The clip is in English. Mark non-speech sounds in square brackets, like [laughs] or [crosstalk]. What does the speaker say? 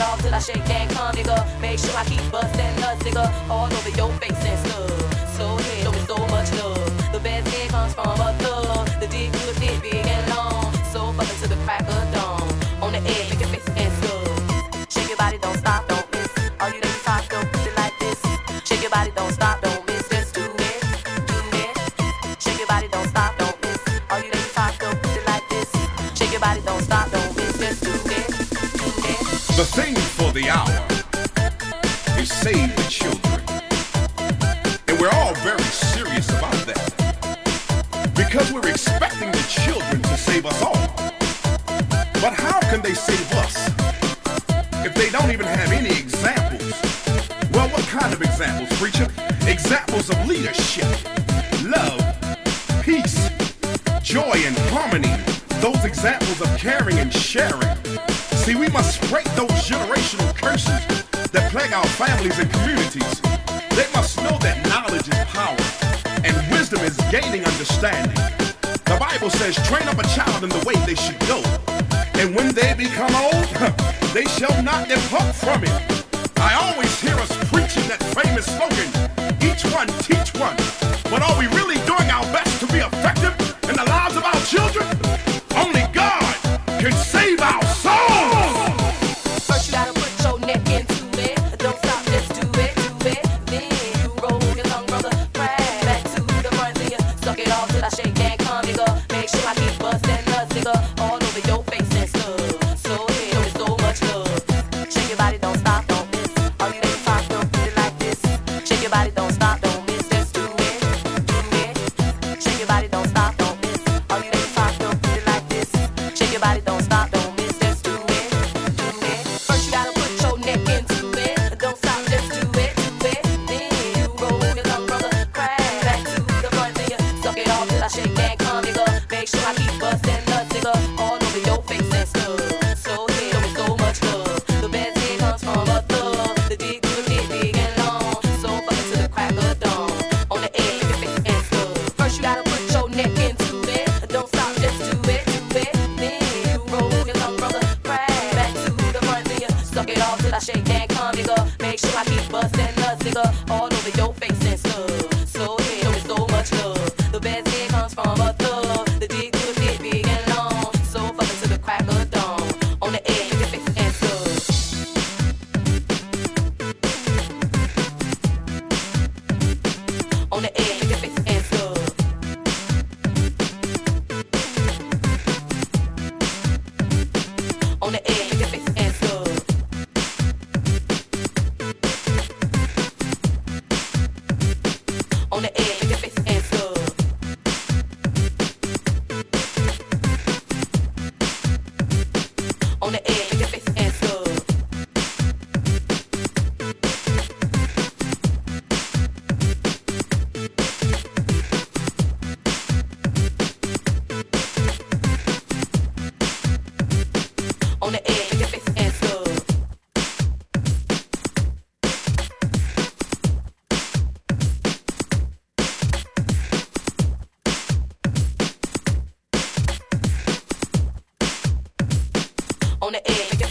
it till I shake that cum, nigga. Make sure I keep busting nuts, nigga. All over your face and stuff. So head, show me so much love. The thing for the hour is save the children. And we're all very serious about that. Because we're expecting the children to save us all. But how can they save us if they don't even have any examples? Well, what kind of examples, preacher? Examples of leadership, love, peace, joy, and harmony. Those examples of caring and sharing. See, we must break those generational curses that plague our families and communities. They must know that knowledge is power and wisdom is gaining understanding. The Bible says, train up a child in the way they should go. And when they become old, [laughs] they shall not depart from it. I always hear us preaching that famous slogan, each one teach one. But are we really doing our your body don't stop. on the edge.